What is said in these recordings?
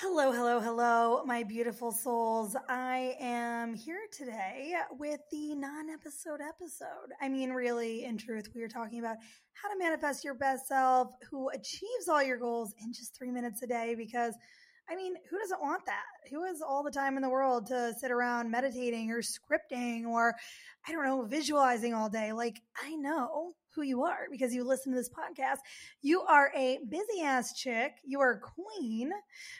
Hello, hello, hello, my beautiful souls. I am here today with the non episode episode. I mean, really, in truth, we are talking about how to manifest your best self who achieves all your goals in just three minutes a day because. I mean, who doesn't want that? Who has all the time in the world to sit around meditating or scripting or, I don't know, visualizing all day? Like, I know who you are because you listen to this podcast. You are a busy ass chick. You are a queen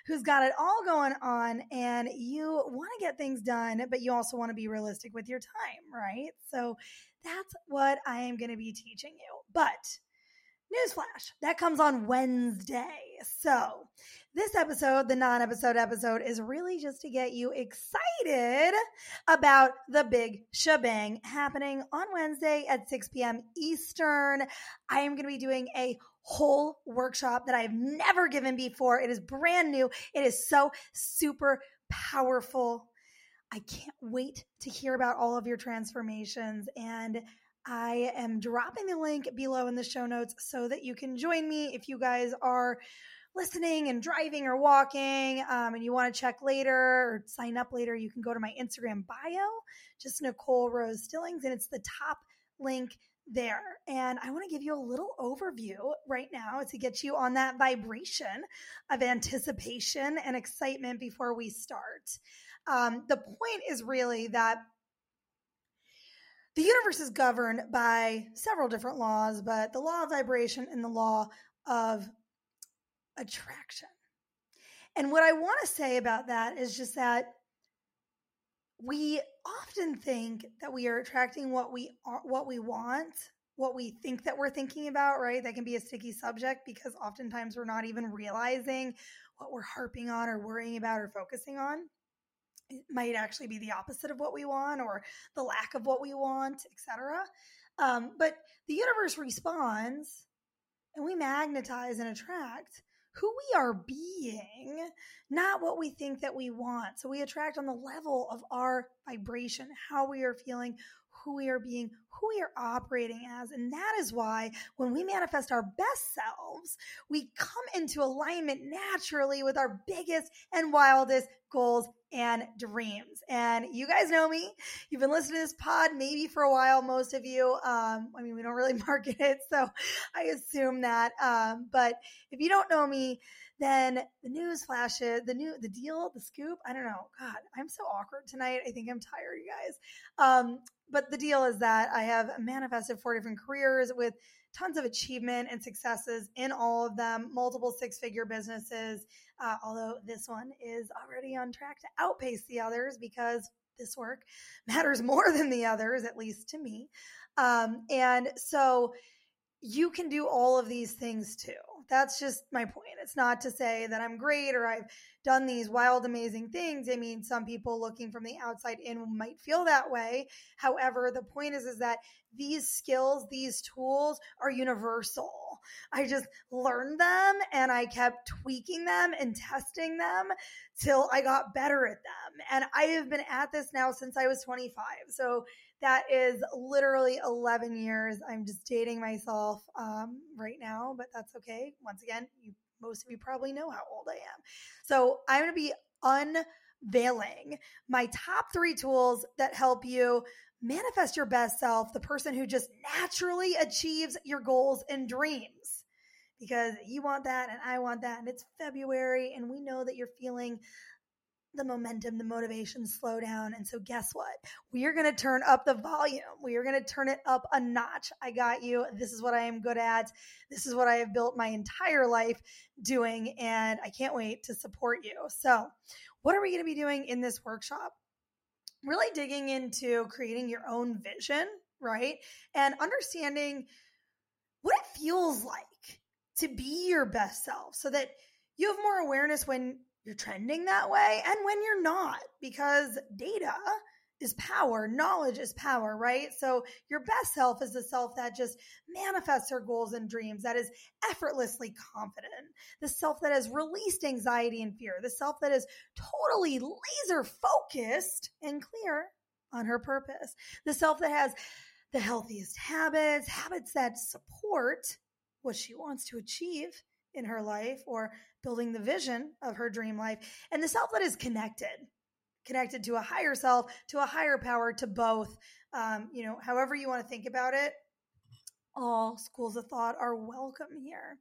who's got it all going on and you want to get things done, but you also want to be realistic with your time, right? So that's what I am going to be teaching you. But Newsflash, that comes on Wednesday. So, this episode, the non episode episode, is really just to get you excited about the big shebang happening on Wednesday at 6 p.m. Eastern. I am going to be doing a whole workshop that I've never given before. It is brand new, it is so super powerful. I can't wait to hear about all of your transformations and I am dropping the link below in the show notes so that you can join me if you guys are listening and driving or walking um, and you want to check later or sign up later. You can go to my Instagram bio, just Nicole Rose Stillings, and it's the top link there. And I want to give you a little overview right now to get you on that vibration of anticipation and excitement before we start. Um, the point is really that the universe is governed by several different laws, but the law of vibration and the law of attraction. And what I want to say about that is just that we often think that we are attracting what we are, what we want, what we think that we're thinking about, right? That can be a sticky subject because oftentimes we're not even realizing what we're harping on or worrying about or focusing on it might actually be the opposite of what we want or the lack of what we want, etc. Um, but the universe responds and we magnetize and attract who we are being, not what we think that we want. So we attract on the level of our vibration, how we are feeling, who we are being, who we are operating as. And that is why when we manifest our best selves, we come into alignment naturally with our biggest and wildest goals and dreams. And you guys know me. You've been listening to this pod maybe for a while, most of you. Um, I mean, we don't really market it, so I assume that. Um, but if you don't know me, then the news flashes, the new, the deal, the scoop. I don't know. God, I'm so awkward tonight. I think I'm tired, you guys. Um, but the deal is that I have manifested four different careers with tons of achievement and successes in all of them, multiple six figure businesses. Uh, although this one is already on track to outpace the others because this work matters more than the others, at least to me. Um, and so you can do all of these things too. That's just my point. It's not to say that I'm great or I've done these wild, amazing things. I mean, some people looking from the outside in might feel that way. However, the point is, is that these skills, these tools are universal. I just learned them and I kept tweaking them and testing them till I got better at them. And I have been at this now since I was 25. So that is literally 11 years. I'm just dating myself um, right now, but that's okay. Once again, you most of you probably know how old I am. So I'm going to be unveiling my top three tools that help you manifest your best self, the person who just naturally achieves your goals and dreams. Because you want that and I want that. And it's February, and we know that you're feeling the momentum, the motivation slow down. And so, guess what? We are going to turn up the volume. We are going to turn it up a notch. I got you. This is what I am good at. This is what I have built my entire life doing. And I can't wait to support you. So, what are we going to be doing in this workshop? Really digging into creating your own vision, right? And understanding what it feels like to be your best self so that you have more awareness when you're trending that way and when you're not, because data is power, knowledge is power, right? So your best self is the self that just manifests her goals and dreams, that is effortlessly confident, the self that has released anxiety and fear, the self that is totally laser focused and clear on her purpose, the self that has the healthiest habits, habits that support what she wants to achieve in her life or building the vision of her dream life. And the self that is connected, connected to a higher self, to a higher power, to both. Um, you know, however you want to think about it, all schools of thought are welcome here.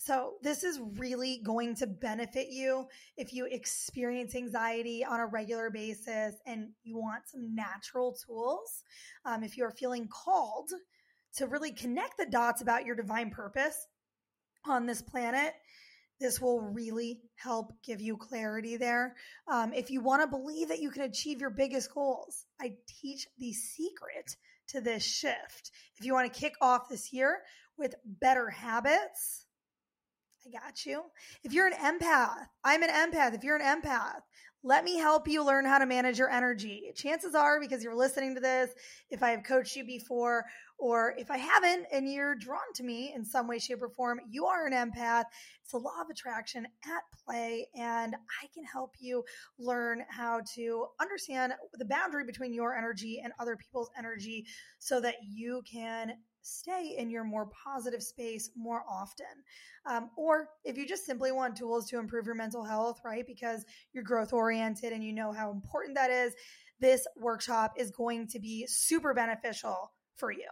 So, this is really going to benefit you if you experience anxiety on a regular basis and you want some natural tools. Um, if you are feeling called to really connect the dots about your divine purpose on this planet, this will really help give you clarity there. Um, if you want to believe that you can achieve your biggest goals, I teach the secret to this shift. If you want to kick off this year with better habits, I got you. If you're an empath, I'm an empath. If you're an empath, let me help you learn how to manage your energy. Chances are, because you're listening to this, if I have coached you before, or if I haven't and you're drawn to me in some way, shape, or form, you are an empath. It's the law of attraction at play, and I can help you learn how to understand the boundary between your energy and other people's energy so that you can stay in your more positive space more often. Um, or if you just simply want tools to improve your mental health, right? Because you're growth oriented and you know how important that is, this workshop is going to be super beneficial for you.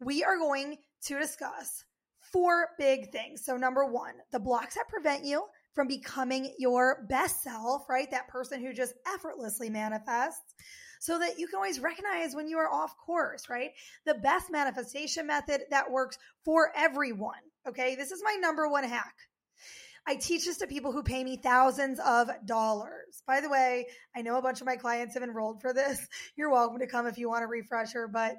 We are going to discuss four big things. So, number one, the blocks that prevent you from becoming your best self, right? That person who just effortlessly manifests so that you can always recognize when you are off course, right? The best manifestation method that works for everyone. Okay. This is my number one hack. I teach this to people who pay me thousands of dollars. By the way, I know a bunch of my clients have enrolled for this. You're welcome to come if you want a refresher, but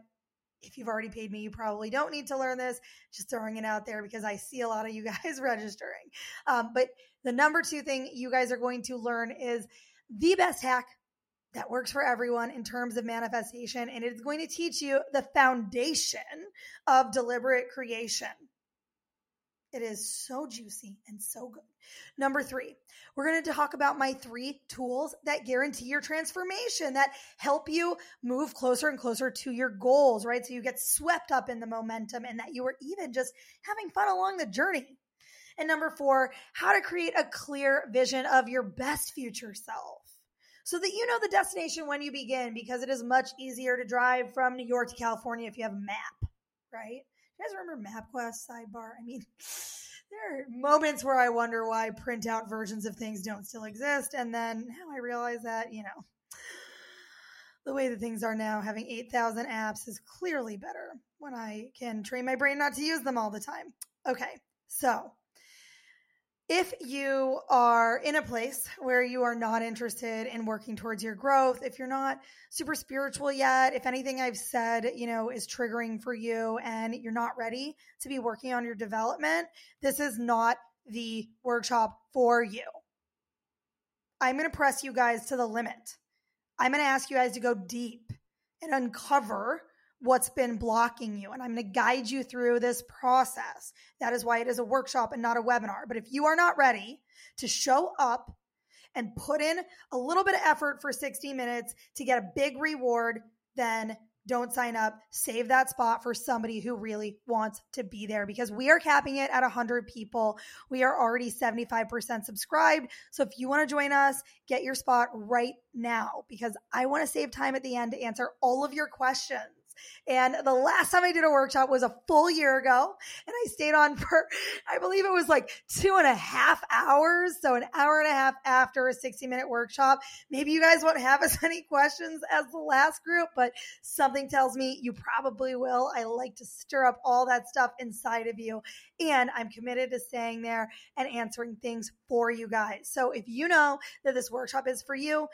if you've already paid me, you probably don't need to learn this. Just throwing it out there because I see a lot of you guys registering. Um, but the number two thing you guys are going to learn is the best hack that works for everyone in terms of manifestation. And it's going to teach you the foundation of deliberate creation. It is so juicy and so good. Number three, we're going to talk about my three tools that guarantee your transformation, that help you move closer and closer to your goals, right? So you get swept up in the momentum and that you are even just having fun along the journey. And number four, how to create a clear vision of your best future self so that you know the destination when you begin because it is much easier to drive from New York to California if you have a map, right? You guys remember MapQuest sidebar? I mean, there are moments where I wonder why printout versions of things don't still exist. And then now I realize that, you know, the way that things are now, having 8,000 apps is clearly better when I can train my brain not to use them all the time. Okay, so if you are in a place where you are not interested in working towards your growth, if you're not super spiritual yet, if anything I've said, you know, is triggering for you and you're not ready to be working on your development, this is not the workshop for you. I'm going to press you guys to the limit. I'm going to ask you guys to go deep and uncover what's been blocking you. And I'm going to guide you through this process. That is why it is a workshop and not a webinar. But if you are not ready to show up and put in a little bit of effort for 60 minutes to get a big reward, then don't sign up. Save that spot for somebody who really wants to be there because we are capping it at 100 people. We are already 75% subscribed. So if you want to join us, get your spot right now because I want to save time at the end to answer all of your questions. And the last time I did a workshop was a full year ago. And I stayed on for, I believe it was like two and a half hours. So an hour and a half after a 60 minute workshop. Maybe you guys won't have as many questions as the last group, but something tells me you probably will. I like to stir up all that stuff inside of you. And I'm committed to staying there and answering things for you guys. So if you know that this workshop is for you,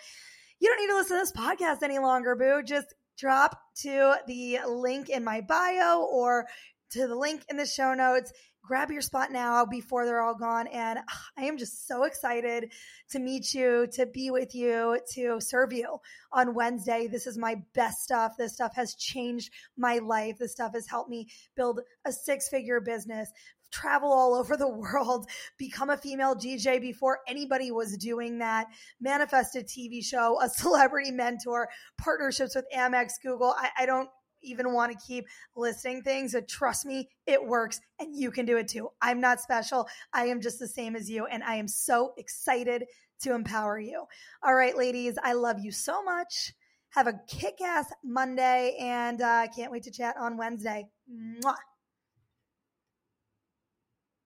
you don't need to listen to this podcast any longer, boo. Just drop to the link in my bio or to the link in the show notes. Grab your spot now before they're all gone. And ah, I am just so excited to meet you, to be with you, to serve you on Wednesday. This is my best stuff. This stuff has changed my life. This stuff has helped me build a six figure business, travel all over the world, become a female DJ before anybody was doing that, manifest a TV show, a celebrity mentor, partnerships with Amex, Google. I, I don't even want to keep listing things. But trust me, it works and you can do it too. I'm not special. I am just the same as you. And I am so excited to empower you. All right, ladies, I love you so much. Have a kick ass Monday and uh, can't wait to chat on Wednesday. Mwah.